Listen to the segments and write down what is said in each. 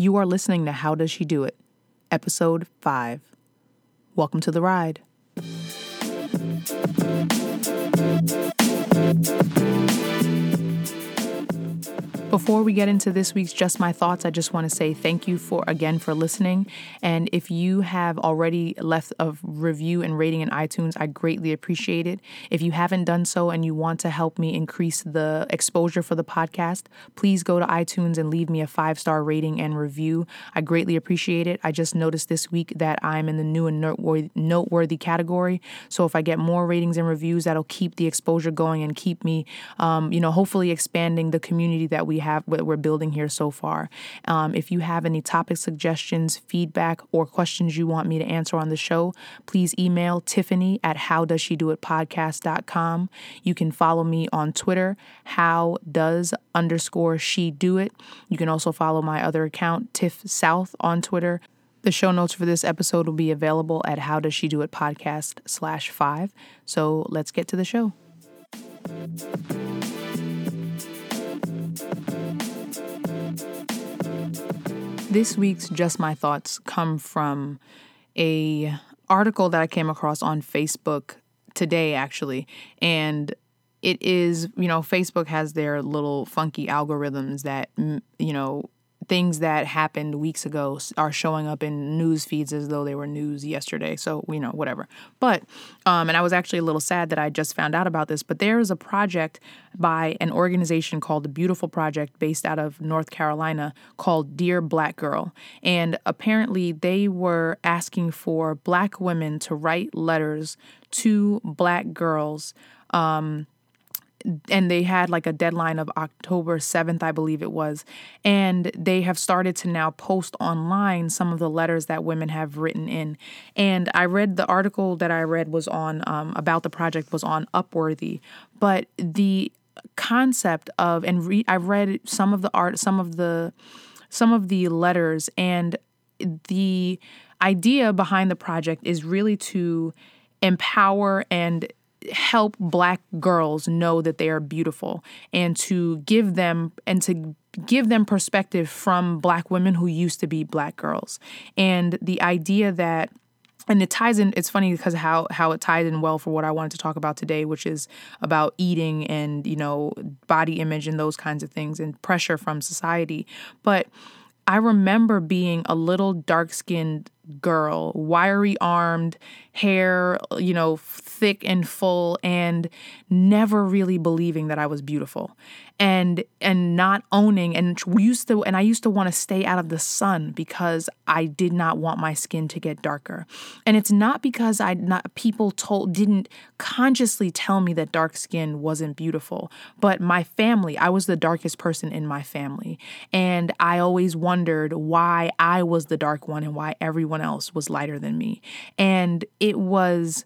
You are listening to How Does She Do It, Episode 5. Welcome to the ride. Before we get into this week's Just My Thoughts, I just want to say thank you for again for listening. And if you have already left a review and rating in iTunes, I greatly appreciate it. If you haven't done so and you want to help me increase the exposure for the podcast, please go to iTunes and leave me a five star rating and review. I greatly appreciate it. I just noticed this week that I'm in the new and noteworthy, category. So if I get more ratings and reviews, that'll keep the exposure going and keep me, um, you know, hopefully expanding the community that we have what we're building here so far. Um, if you have any topic suggestions, feedback, or questions you want me to answer on the show, please email Tiffany at howdoesshedoitpodcast.com. You can follow me on Twitter, how does underscore she do it. You can also follow my other account, Tiff South, on Twitter. The show notes for this episode will be available at how does she do it podcast slash five. So let's get to the show. This week's Just My Thoughts come from a article that I came across on Facebook today actually. And it is you know Facebook has their little funky algorithms that you know things that happened weeks ago are showing up in news feeds as though they were news yesterday. So, you know, whatever. But, um, and I was actually a little sad that I just found out about this, but there is a project by an organization called the Beautiful Project based out of North Carolina called Dear Black Girl. And apparently they were asking for black women to write letters to black girls. Um, and they had like a deadline of October 7th, I believe it was. And they have started to now post online some of the letters that women have written in. And I read the article that I read was on um, about the project was on Upworthy, but the concept of and re- I read some of the art, some of the some of the letters, and the idea behind the project is really to empower and help black girls know that they are beautiful and to give them and to give them perspective from black women who used to be black girls. And the idea that and it ties in it's funny because how how it ties in well for what i wanted to talk about today which is about eating and you know body image and those kinds of things and pressure from society. But i remember being a little dark skinned girl, wiry armed, hair, you know, thick and full, and never really believing that I was beautiful and and not owning and used to and I used to want to stay out of the sun because I did not want my skin to get darker. And it's not because I not people told didn't consciously tell me that dark skin wasn't beautiful, but my family, I was the darkest person in my family. And I always wondered why I was the dark one and why everyone else was lighter than me. And it was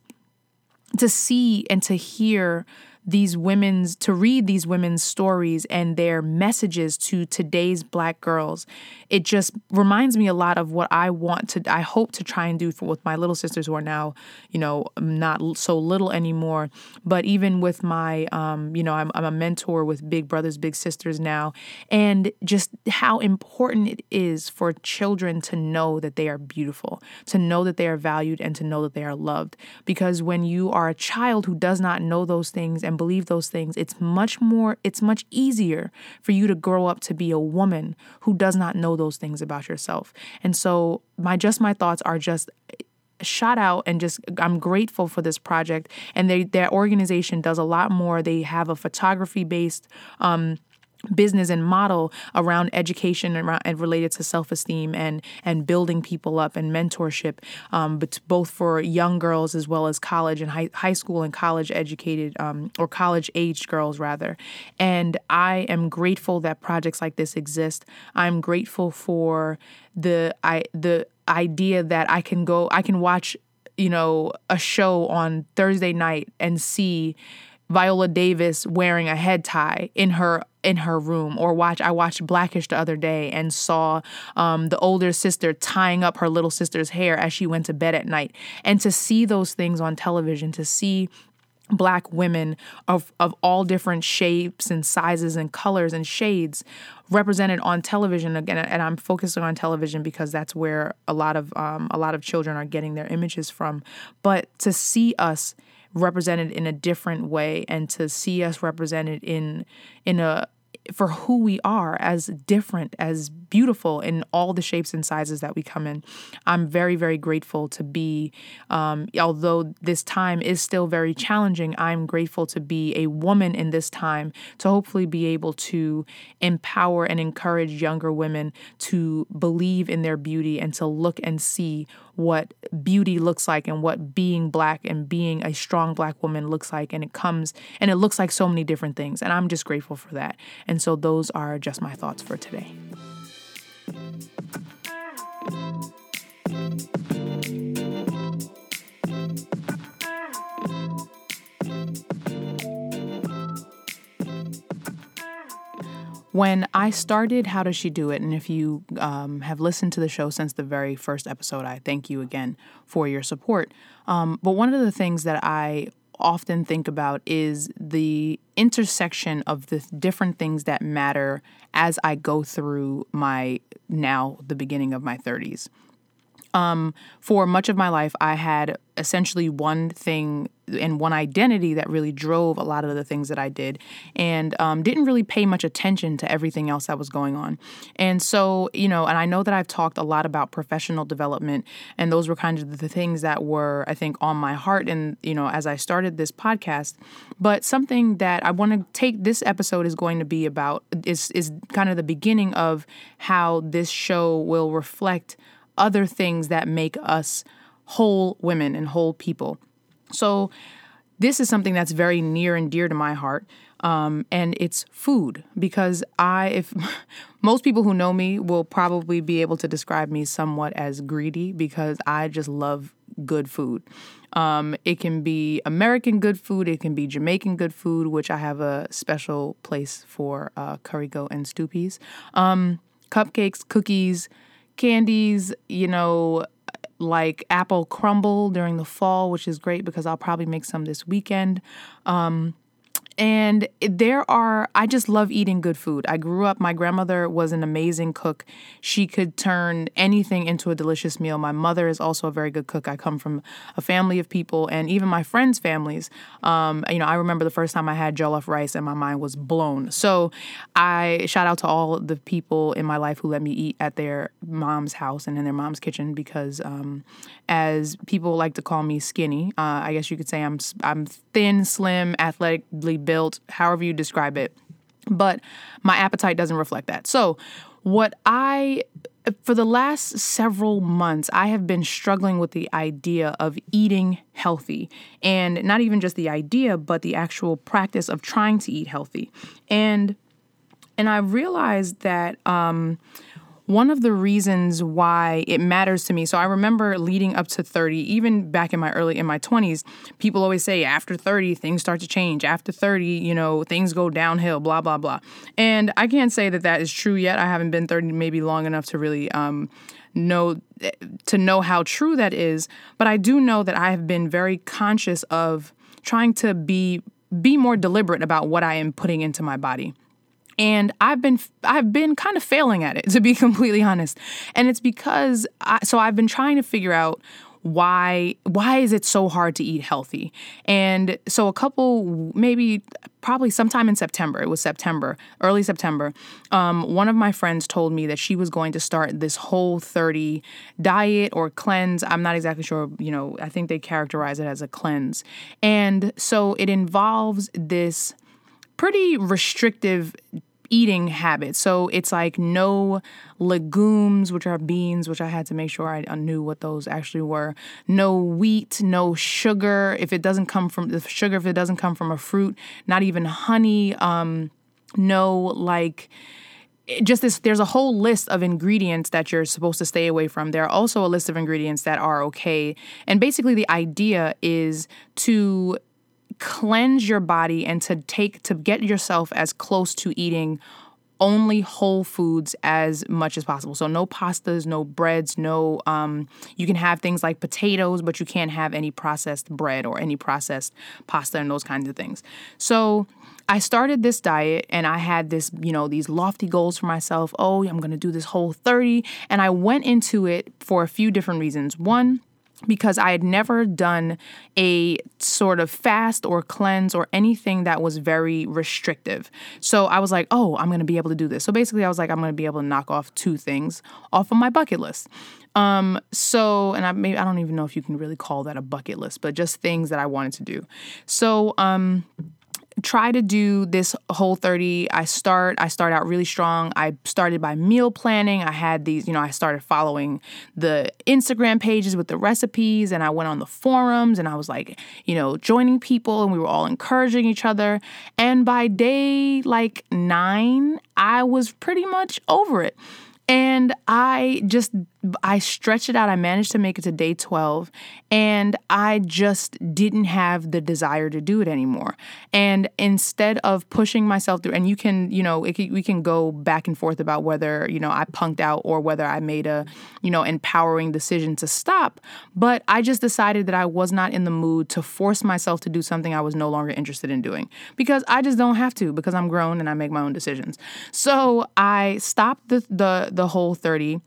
to see and to hear these women's to read these women's stories and their messages to today's black girls it just reminds me a lot of what i want to i hope to try and do for with my little sisters who are now you know not so little anymore. But even with my um you know i'm, I'm a mentor with big brothers big sisters now. And just how important it is for children to know that they are beautiful to know that they are valued and to know that they are loved. Because when you are a child who does not know those things and believe those things, it's much more, it's much easier for you to grow up to be a woman who does not know those things about yourself. And so, my just my thoughts are just shot out and just I'm grateful for this project and they their organization does a lot more they have a photography based um business and model around education and related to self-esteem and and building people up and mentorship um, but both for young girls as well as college and high, high school and college educated um, or college aged girls rather. And i am grateful that projects like this exist. I'm grateful for the i the idea that i can go i can watch you know a show on thursday night and see Viola Davis wearing a head tie in her in her room or watch I watched Blackish the other day and saw um, the older sister tying up her little sister's hair as she went to bed at night. And to see those things on television to see black women of, of all different shapes and sizes and colors and shades represented on television again and I'm focusing on television because that's where a lot of um, a lot of children are getting their images from. But to see us represented in a different way and to see us represented in in a for who we are as different, as beautiful in all the shapes and sizes that we come in. I'm very, very grateful to be, um, although this time is still very challenging, I'm grateful to be a woman in this time to hopefully be able to empower and encourage younger women to believe in their beauty and to look and see what beauty looks like and what being black and being a strong black woman looks like. And it comes and it looks like so many different things. And I'm just grateful for that. And so those are just my thoughts for today. When I started How Does She Do It, and if you um, have listened to the show since the very first episode, I thank you again for your support. Um, but one of the things that I often think about is the intersection of the different things that matter as I go through my now the beginning of my 30s. Um, for much of my life, I had essentially one thing and one identity that really drove a lot of the things that I did, and um, didn't really pay much attention to everything else that was going on. And so, you know, and I know that I've talked a lot about professional development, and those were kind of the things that were, I think, on my heart, and you know, as I started this podcast. But something that I want to take this episode is going to be about is is kind of the beginning of how this show will reflect other things that make us whole women and whole people. So, this is something that's very near and dear to my heart. Um, and it's food because I, if most people who know me will probably be able to describe me somewhat as greedy because I just love good food. Um, it can be American good food, it can be Jamaican good food, which I have a special place for uh, curry goat and stew peas, um, cupcakes, cookies, candies, you know, like apple crumble during the fall, which is great because I'll probably make some this weekend. Um, and there are, I just love eating good food. I grew up, my grandmother was an amazing cook. She could turn anything into a delicious meal. My mother is also a very good cook. I come from a family of people, and even my friends' families. Um, you know, I remember the first time I had jollof rice and my mind was blown. So I shout out to all the people in my life who let me eat at their mom's house and in their mom's kitchen because, um, as people like to call me skinny, uh, I guess you could say I'm, I'm thin, slim, athletically built, however you describe it. But my appetite doesn't reflect that. So, what I for the last several months, I have been struggling with the idea of eating healthy. And not even just the idea, but the actual practice of trying to eat healthy. And and I realized that um, one of the reasons why it matters to me so i remember leading up to 30 even back in my early in my 20s people always say after 30 things start to change. After 30 you know things go downhill blah blah blah. And i can't say that that is true yet. I haven't been 30 maybe long enough to really um, know to know how true that is. But i do know that i have been very conscious of trying to be be more deliberate about what i am putting into my body and I've been I've been kind of failing at it to be completely honest. And it's because I, so I've been trying to figure out why why is it so hard to eat healthy? And so a couple maybe probably sometime in september it was september early september um, one of my friends told me that she was going to start this whole 30 diet or cleanse. I'm not exactly sure you know i think they characterize it as a cleanse. And so it involves this pretty restrictive eating habits. So it's like no legumes, which are beans, which I had to make sure I knew what those actually were. No wheat, no sugar. If it doesn't come from the sugar, if it doesn't come from a fruit, not even honey. Um, no like just this there's a whole list of ingredients that you're supposed to stay away from there are also a list of ingredients that are okay and basically the idea is to cleanse your body and to take to get yourself as close to eating only whole foods as much as possible. So no pastas, no breads, no um, you can have things like potatoes, but you can't have any processed bread or any processed pasta and those kinds of things. So I started this diet and I had this, you know, these lofty goals for myself. Oh, I'm going to do this whole 30 and I went into it for a few different reasons. One, because I had never done a sort of fast or cleanse or anything that was very restrictive. So I was like, oh, I'm to be able to do this. So basically, I was like, I'm to be able to knock off two things off of my bucket list. Um, so, and I maybe I don't even know if you can really call that a bucket list, but just things that I wanted to do. So, um, try to do this whole 30 i start i start out really strong. I started by meal planning. I had these you know i started following the instagram pages with the recipes and i went on the forums and i was like you know joining people and we were all encouraging each other. And by day like 9 i was pretty much over it. And I just I stretched it out. I managed to make it to day 12 and I just didn't have the desire to do it anymore. And instead of pushing myself through and you can, you know, can, we can go back and forth about whether, you know, I punked out or whether I made a, you know, empowering decision to stop, but I just decided that I was not in the mood to force myself to do something I was no longer interested in doing because I just don't have to because I'm grown and I make my own decisions. So, I stopped the the the whole 30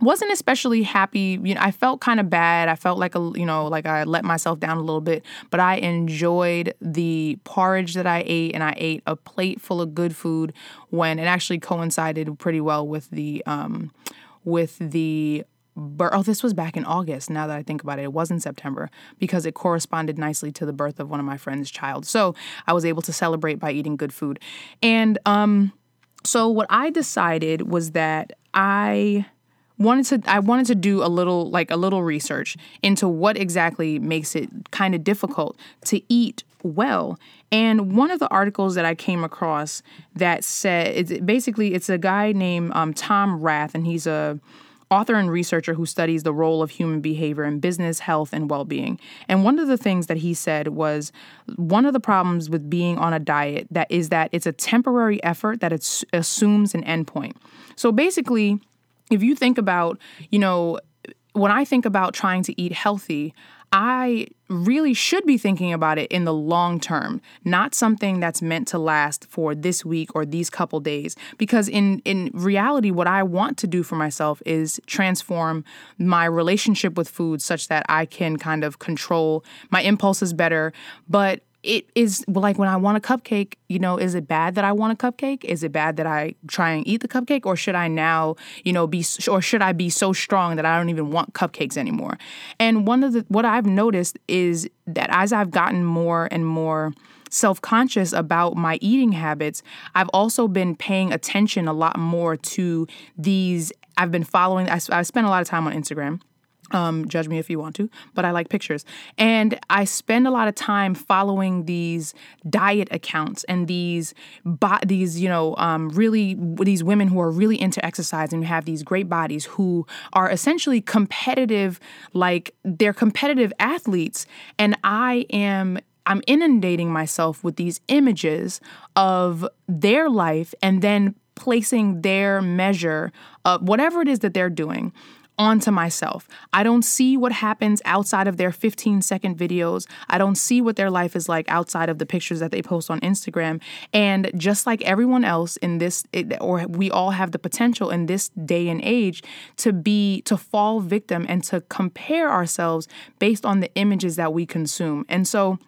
wasn't especially happy. You know i felt kind of bad. I felt like a you know like i let myself down a little bit but i enjoyed the porridge that i ate and i ate a plate full of good food when it actually coincided pretty well with the um with the oh this was back in august now that i think about it. It was in september because it corresponded nicely to the birth of one of my friend's child. So i was able to celebrate by eating good food. And um so what i decided was that i wanted to I wanted to do a little like a little research into what exactly makes it kind of difficult to eat well. And one of the articles that I came across that said it's basically it's a guy named um, Tom Rath, and he's a author and researcher who studies the role of human behavior in business, health, and well being. And one of the things that he said was one of the problems with being on a diet that is that it's a temporary effort that it assumes an endpoint. So basically, if you think about, you know, when I think about trying to eat healthy, I really should be thinking about it in the long term, not something that's meant to last for this week or these couple days. Because in in reality, what I want to do for myself is transform my relationship with food such that I can kind of control my impulses better, but it is like when I want a cupcake, you know, is it bad that I want a cupcake? Is it bad that I try and eat the cupcake? Or should I now, you know, be, or should I be so strong that I don't even want cupcakes anymore? And one of the, what I've noticed is that as I've gotten more and more self conscious about my eating habits, I've also been paying attention a lot more to these. I've been following, I, I spent a lot of time on Instagram um, judge me if you want to, but I like pictures. And I spend a lot of time following these diet accounts and these, bo- these you know, um, really these women who are really into exercise and have these great bodies who are essentially competitive, like they're competitive athletes. And I am I'm inundating myself with these images of their life and then placing their measure of whatever it is that they're doing onto myself. I don't see what happens outside of their 15 second videos. I don't see what their life is like outside of the pictures that they post on Instagram. And just like everyone else in this, or we all have the potential in this day and age to be, to fall victim and to compare ourselves based on the images that we consume. And so,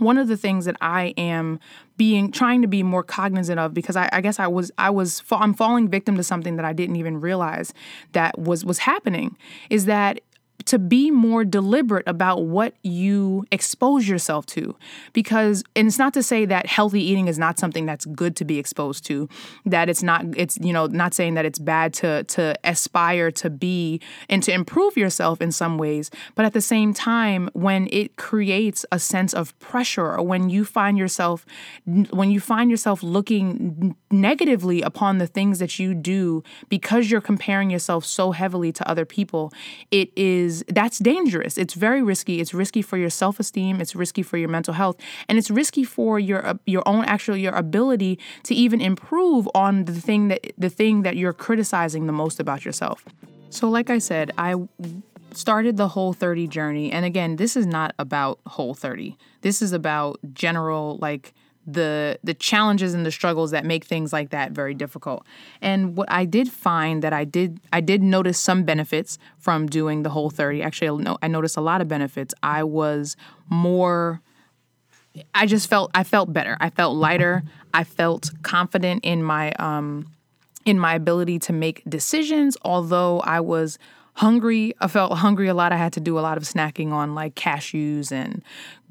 one of the things that I am being trying to be more cognizant of because I, I, guess I was I was I'm falling victim to something that I didn't even realize that was was happening is that to be more deliberate about what you expose yourself to. Because and it's not to say that healthy eating is not something that's good to be exposed to that it's not it's you know not saying that it's bad to to aspire to be and to improve yourself in some ways. But at the same time when it creates a sense of pressure or when you find yourself when you find yourself looking negatively upon the things that you do because you're comparing yourself so heavily to other people it is is that's dangerous. It's very risky. It's risky for your self-esteem, it's risky for your mental health, and it's risky for your uh, your own actual your ability to even improve on the thing that the thing that you're criticizing the most about yourself. So like I said, I started the whole 30 journey and again, this is not about whole 30. This is about general like the the challenges and the struggles that make things like that very difficult. And what I did find that I did I did notice some benefits from doing the whole 30. Actually, I noticed a lot of benefits. I was more I just felt I felt better. I felt lighter. I felt confident in my um in my ability to make decisions although I was hungry. I felt hungry a lot. I had to do a lot of snacking on like cashews and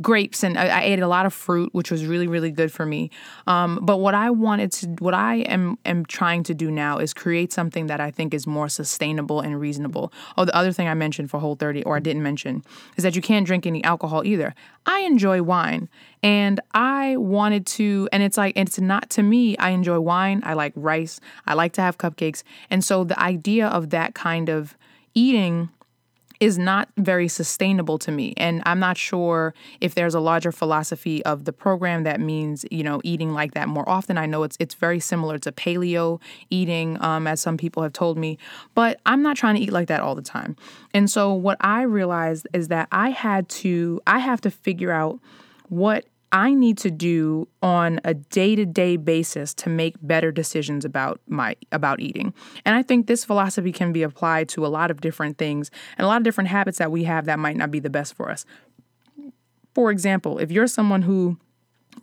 grapes, and I, I ate a lot of fruit, which was really really good for me. Um, but what I wanted to, what I am am trying to do now is create something that I think is more sustainable and reasonable. Oh, the other thing I mentioned for Whole 30, or I didn't mention, is that you can't drink any alcohol either. I enjoy wine, and I wanted to, and it's like it's not to me. I enjoy wine. I like rice. I like to have cupcakes, and so the idea of that kind of eating is not very sustainable to me. And I'm not sure if there's a larger philosophy of the program that means, you know, eating like that more often. I know it's it's very similar to paleo eating, um, as some people have told me, but I'm not trying to eat like that all the time. And so what I realized is that I had to I have to figure out what I need to do on a day-to-day basis to make better decisions about my about eating. And I think this philosophy can be applied to a lot of different things and a lot of different habits that we have that might not be the best for us. For example, if you're someone who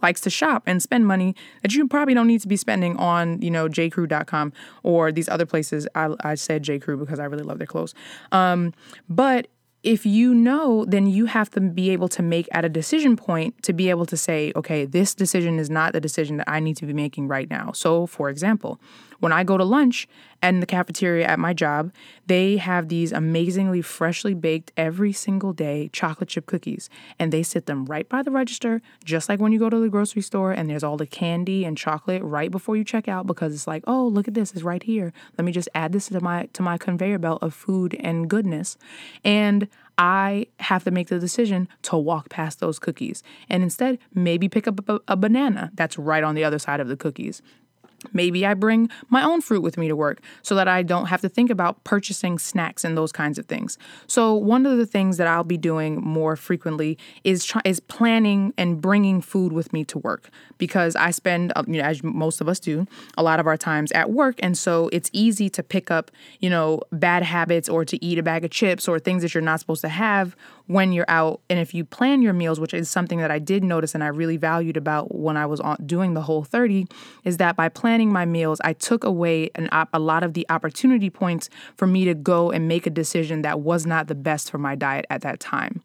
likes to shop and spend money that you probably don't need to be spending on, you know, jcrew.com or these other places. I, I said jcrew because I really love their clothes. Um, but if you know, then you have to be able to make at a decision point to be able to say, okay, this decision is not the decision that I need to be making right now. So, for example, when I go to lunch in the cafeteria at my job, they have these amazingly freshly baked every single day chocolate chip cookies. And they sit them right by the register, just like when you go to the grocery store and there's all the candy and chocolate right before you check out because it's like, oh, look at this, it's right here. Let me just add this to my to my conveyor belt of food and goodness. And I have to make the decision to walk past those cookies and instead maybe pick up a, a, banana that's right on the other side of the cookies. Maybe I bring my own fruit with me to work so that I don't have to think about purchasing snacks and those kinds of things. So one of the things that I'll be doing more frequently is try, is planning and bringing food with me to work because I spend uh, you know, as most of us do a lot of our times at work and so it's easy to pick up, you know, bad habits or to eat a bag of chips or things that you're not supposed to have when you're out. And if you plan your meals, which is something that I did notice and I really valued about when I was on, doing the whole 30, is that by planning my meals, I took away an, a lot of the opportunity points for me to go and make a decision that was not the best for my diet at that time.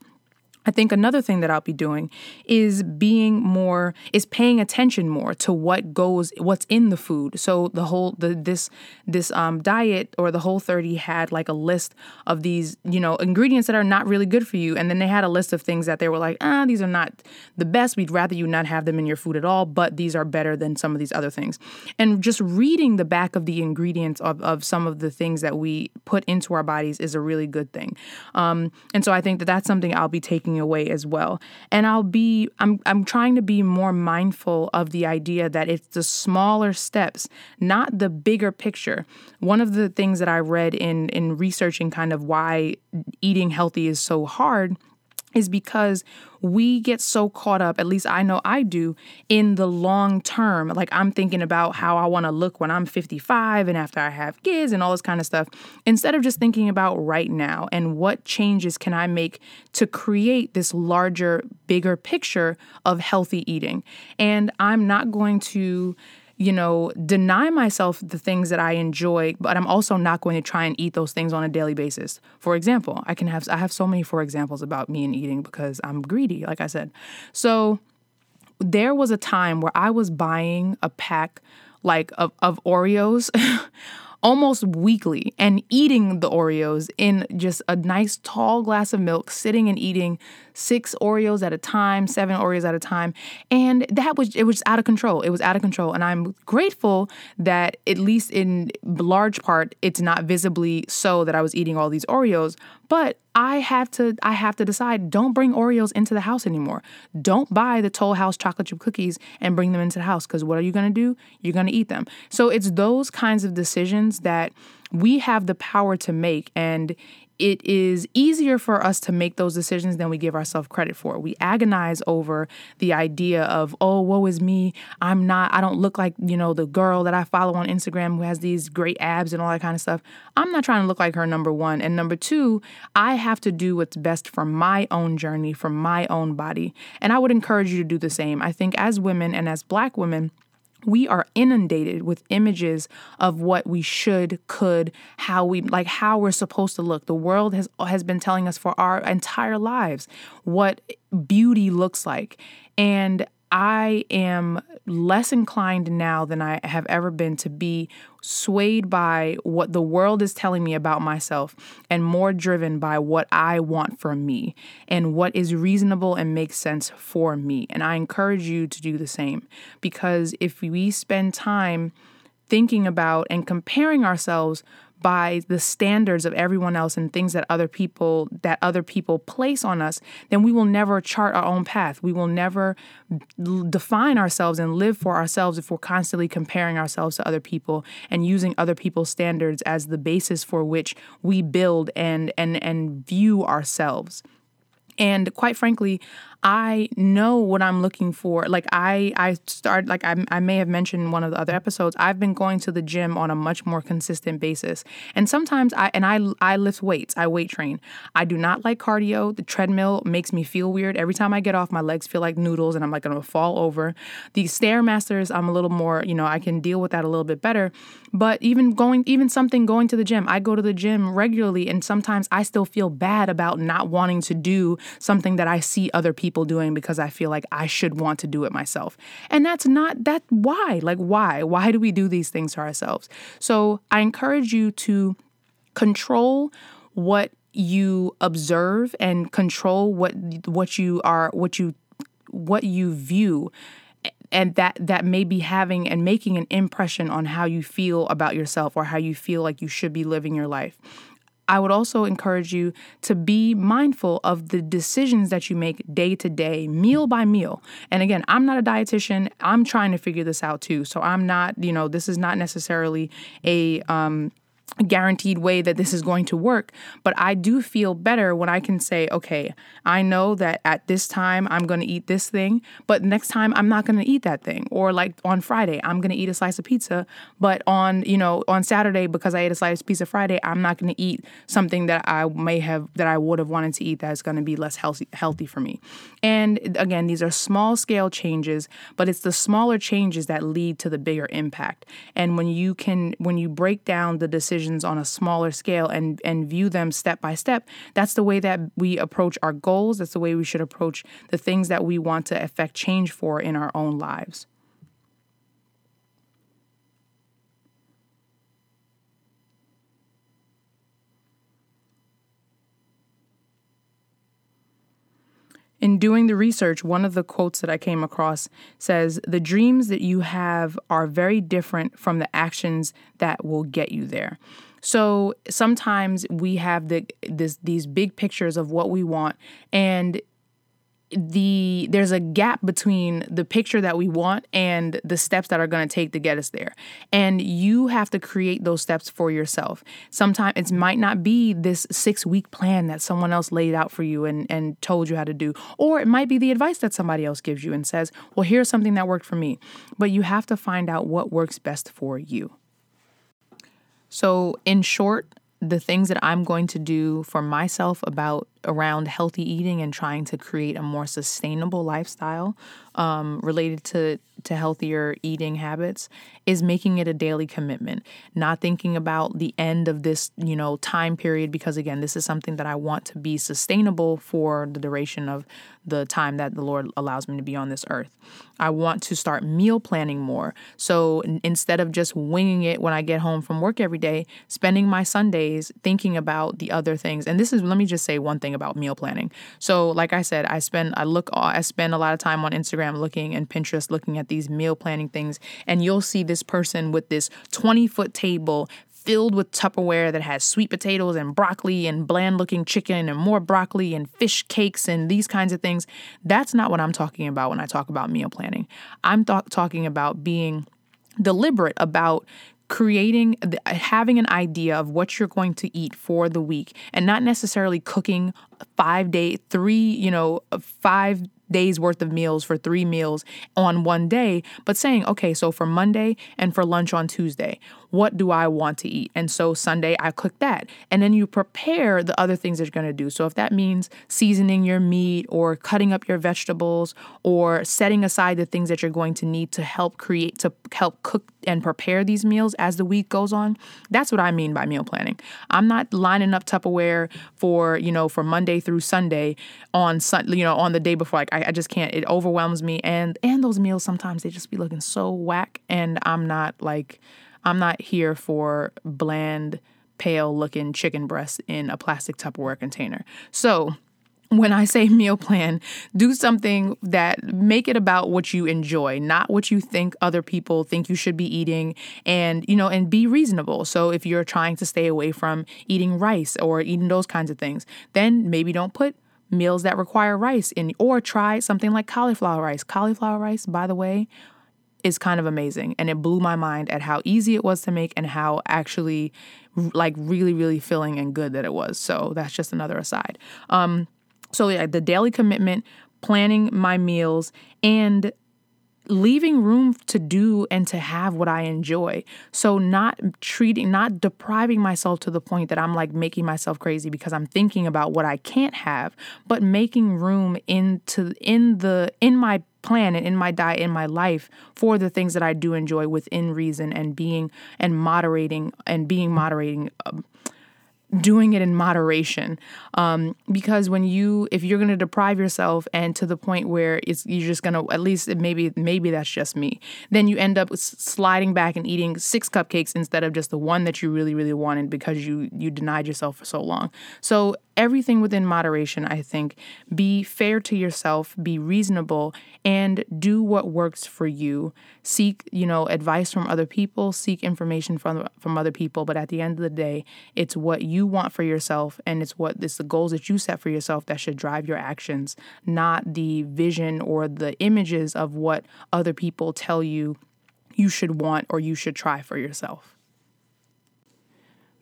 I think another thing that I'll be doing is being more is paying attention more to what goes what's in the food. So the whole the this this um diet or the whole 30 had like a list of these, you know, ingredients that are not really good for you and then they had a list of things that they were like, "Ah, these are not the best. We'd rather you not have them in your food at all, but these are better than some of these other things." And just reading the back of the ingredients of of some of the things that we put into our bodies is a really good thing. Um and so I think that that's something I'll be taking away as well. And I'll be I'm I'm trying to be more mindful of the idea that it's the smaller steps, not the bigger picture. One of the things that I read in in researching kind of why eating healthy is so hard is because we get so caught up, at least I know I do, in the long term. Like I'm thinking about how I want to look when I'm 55 and after I have kids and all this kind of stuff, instead of just thinking about right now and what changes can I make to create this larger, bigger picture of healthy eating. And I'm not going to you know, deny myself the things that I enjoy, but I'm also not going to try and eat those things on a daily basis. For example, I can have I have so many for examples about me and eating because I'm greedy, like I said. So there was a time where I was buying a pack like of, of Oreos almost weekly and eating the Oreos in just a nice tall glass of milk, sitting and eating six Oreos at a time, seven Oreos at a time. And that was, it was out of control. It was out of control. And I'm grateful that, at least in large part, it's not visibly so that I was eating all these Oreos. But I have to I have to decide don't bring Oreos into the house anymore. Don't buy the Toll House chocolate chip cookies and bring them into the house cuz what are you going to do? You're going to eat them. So it's those kinds of decisions that we have the power to make and it is easier for us to make those decisions than we give ourselves credit for. We agonize over the idea of, oh, woe is me. I'm not, I don't look like, you know, the girl that I follow on Instagram who has these great abs and all that kind of stuff. I'm not trying to look like her, number one. And number two, I have to do what's best for my own journey, for my own body. And I would encourage you to do the same. I think as women and as black women, we are inundated with images of what we should could how we like how we're supposed to look. The world has has been telling us for our entire lives what beauty looks like. And I am less inclined now than I have ever been to be swayed by what the world is telling me about myself and more driven by what I want for me and what is reasonable and makes sense for me. And I encourage you to do the same because if we spend time thinking about and comparing ourselves by the standards of everyone else and things that other people that other people place on us then we will never chart our own path. We will never define ourselves and live for ourselves if we're constantly comparing ourselves to other people and using other people's standards as the basis for which we build and and and view ourselves. And quite frankly I know what I'm looking for. Like I I start like I, I may have mentioned in one of the other episodes. I've been going to the gym on a much more consistent basis, and sometimes I and I I lift weights. I weight train. I do not like cardio. The treadmill makes me feel weird. Every time I get off, my legs feel like noodles, and I'm like gonna fall over. The stairmasters, I'm a little more you know I can deal with that a little bit better. But even going even something going to the gym, I go to the gym regularly, and sometimes I still feel bad about not wanting to do something that I see other people people doing because I feel like I should want to do it myself. And that's not that why? Like why? Why do we do these things to ourselves? So I encourage you to control what you observe and control what what you are what you what you view and that that may be having and making an impression on how you feel about yourself or how you feel like you should be living your life. I would also encourage you to be mindful of the decisions that you make day to day, meal by meal. And again, I'm not a dietitian. I'm trying to figure this out too. So I'm not, you know, this is not necessarily a um, guaranteed way that this is going to work, but I do feel better when I can say, okay, I know that at this time I'm going to eat this thing, but next time I'm not going to eat that thing. Or like on Friday, I'm going to eat a slice of pizza, but on, you know, on Saturday because I ate a slice of pizza Friday, I'm not going to eat something that I may have that I would have wanted to eat that's going to be less healthy healthy for me. And again, these are small scale changes, but it's the smaller changes that lead to the bigger impact. And when you can when you break down the decision decisions on a smaller scale and and view them step by step that's the way that we approach our goals. That's the way we should approach the things that we want to affect change for in our own lives In doing the research, one of the quotes that I came across says, The dreams that you have are very different from the actions that will get you there. So sometimes we have the this these big pictures of what we want and the there's a gap between the picture that we want and the steps that are going to take to get us there. And you have to create those steps for yourself. Sometimes it might not be this six week plan that someone else laid out for you and, and told you how to do. Or it might be the advice that somebody else gives you and says well here's something that worked for me. But you have to find out what works best for you. So in short the things that I'm going to do for myself about around healthy eating and trying to create a more sustainable lifestyle um, related to to healthier eating habits is making it a daily commitment. Not thinking about the end of this you know time period because again this is something that i want to be sustainable for the duration of the time that the lord allows me to be on this earth. I want to start meal planning more. So instead of just winging it when i get home from work every day spending my sundays thinking about the other things. And this is let me just say one thing about meal planning. So, like I said, I spend I look I spend a lot of time on Instagram looking and Pinterest looking at these meal planning things, and you'll see this person with this 20 foot table filled with Tupperware that has sweet potatoes and broccoli and bland looking chicken and more broccoli and fish cakes and these kinds of things. That's not what I'm talking about when I talk about meal planning. I'm th- talking about being deliberate about creating uh, having an idea of what you're going to eat for the week and not necessarily cooking 5 day 3 you know uh, 5 days worth of meals for three meals on one day, but saying, okay, so for Monday and for lunch on Tuesday, what do I want to eat? And so Sunday, I cook that. And then you prepare the other things that you're going to do. So if that means seasoning your meat or cutting up your vegetables or setting aside the things that you're going to need to help create, to help cook and prepare these meals as the week goes on, that's what I mean by meal planning. I'm not lining up Tupperware for, you know, for Monday through Sunday on, sun, you know, on the day before. Like, I, I just can't. It overwhelms me. And, and those meals sometimes they just be looking so whack. And I'm not like, I'm not here for bland, pale looking chicken breasts in a plastic Tupperware container. So, when I say meal plan, do something that make it about what you enjoy, not what you think other people think you should be eating and you know and be reasonable. So if you're trying to stay away from eating rice or eating those kinds of things, then maybe don't put meals that require rice in or try something like cauliflower rice. Cauliflower rice, by the way, is kind of amazing and it blew my mind at how easy it was to make and how actually like really really filling and good that it was so that's just another aside um so yeah the daily commitment planning my meals and leaving room to do and to have what I enjoy. So not treating not depriving myself to the point that I'm like making myself crazy because I'm thinking about what I can't have, but making room into in the in my plan and in my diet in my life for the things that I do enjoy within reason and being and moderating and being moderating um, doing it in moderation. Um, because when you if you're going to deprive yourself and to the point where it's you're just going to at least maybe maybe that's just me then you end up sliding back and eating six cupcakes instead of just the one that you really really wanted because you you denied yourself for so long. So everything within moderation, I think. Be fair to yourself, be reasonable, and do what works for you. Seek, you know, advice from other people, seek information from from other people, but at the end of the day, it's what you want for yourself and it's what it's the goals that you set for yourself that should drive your actions, not the vision or the images of what other people tell you you should want or you should try for yourself.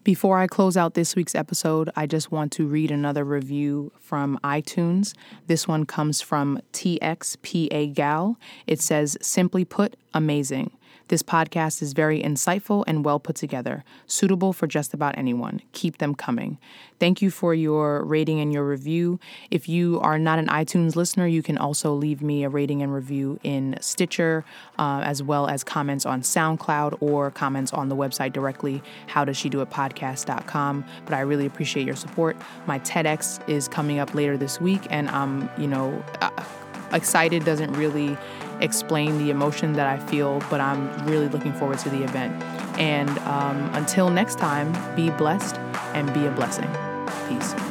Before I close out this week's episode, I just want to read another review from iTunes. This one comes from TXPA Gal. It says, Simply put, amazing. This podcast is very insightful and well put together, suitable for just about anyone. Keep them coming. Thank you for your rating and your review. If you are not an iTunes listener, you can also leave me a rating and review in Stitcher, uh, as well as comments on SoundCloud or comments on the website directly, howdoes-she-do-it-podcast.com. But I really appreciate your support. My TEDx is coming up later this week, and I'm, you know, uh, excited doesn't really explain the emotion that I feel, but I'm really looking forward to the event. And um, until next time, be blessed and be a blessing. Peace.